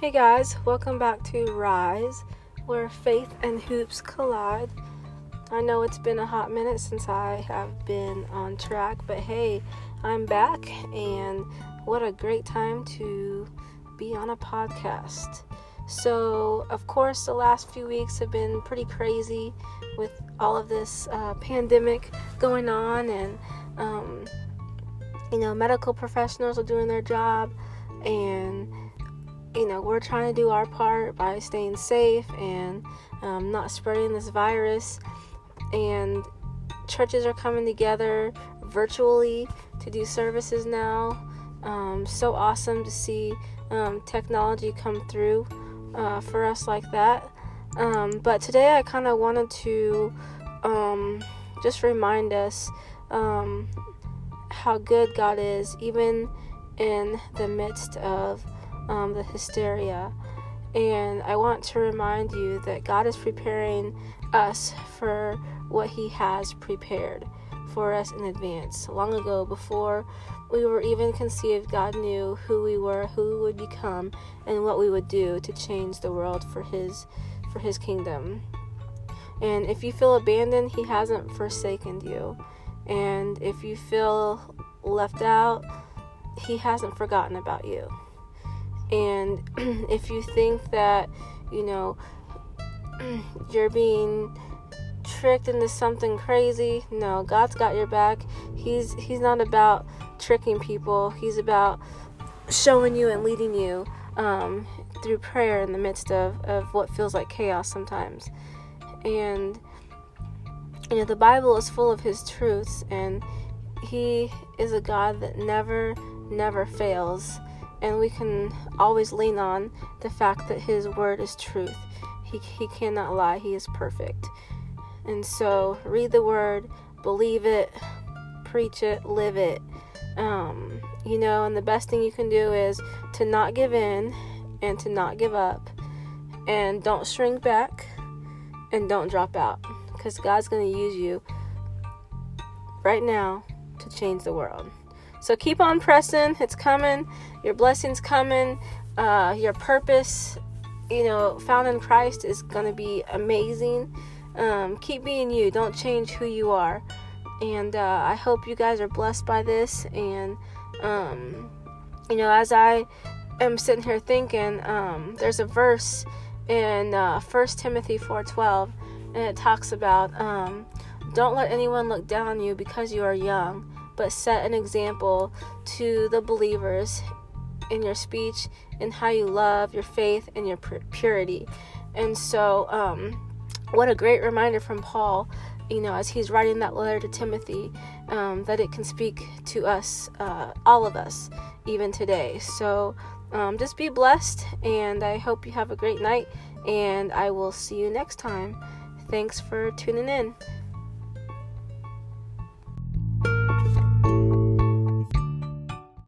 Hey guys, welcome back to Rise, where faith and hoops collide. I know it's been a hot minute since I have been on track, but hey, I'm back, and what a great time to be on a podcast. So, of course, the last few weeks have been pretty crazy with all of this uh, pandemic going on, and um, you know, medical professionals are doing their job, and you know, we're trying to do our part by staying safe and um, not spreading this virus. And churches are coming together virtually to do services now. Um, so awesome to see um, technology come through uh, for us like that. Um, but today I kind of wanted to um, just remind us um, how good God is, even in the midst of um, the hysteria. And I want to remind you that God is preparing us for what He has prepared for us in advance. Long ago, before we were even conceived, God knew who we were, who we would become, and what we would do to change the world for His for His kingdom. And if you feel abandoned, He hasn't forsaken you. And if you feel left out, He hasn't forgotten about you. And if you think that, you know, you're being tricked into something crazy, no, God's got your back. He's he's not about tricking people. He's about showing you and leading you um, through prayer in the midst of, of what feels like chaos sometimes. And you know, the Bible is full of his truths and he is a God that never, never fails and we can always lean on the fact that His word is truth. He, he cannot lie, He is perfect. And so, read the word, believe it, preach it, live it. Um, you know, and the best thing you can do is to not give in and to not give up, and don't shrink back and don't drop out because God's going to use you right now to change the world. So keep on pressing. It's coming. Your blessings coming. Uh, your purpose, you know, found in Christ is going to be amazing. Um, keep being you. Don't change who you are. And uh, I hope you guys are blessed by this. And, um, you know, as I am sitting here thinking, um, there's a verse in uh, 1 Timothy 4.12, and it talks about, um, don't let anyone look down on you because you are young but set an example to the believers in your speech, in how you love, your faith, and your purity. And so, um, what a great reminder from Paul, you know, as he's writing that letter to Timothy, um, that it can speak to us, uh, all of us, even today. So, um, just be blessed, and I hope you have a great night, and I will see you next time. Thanks for tuning in.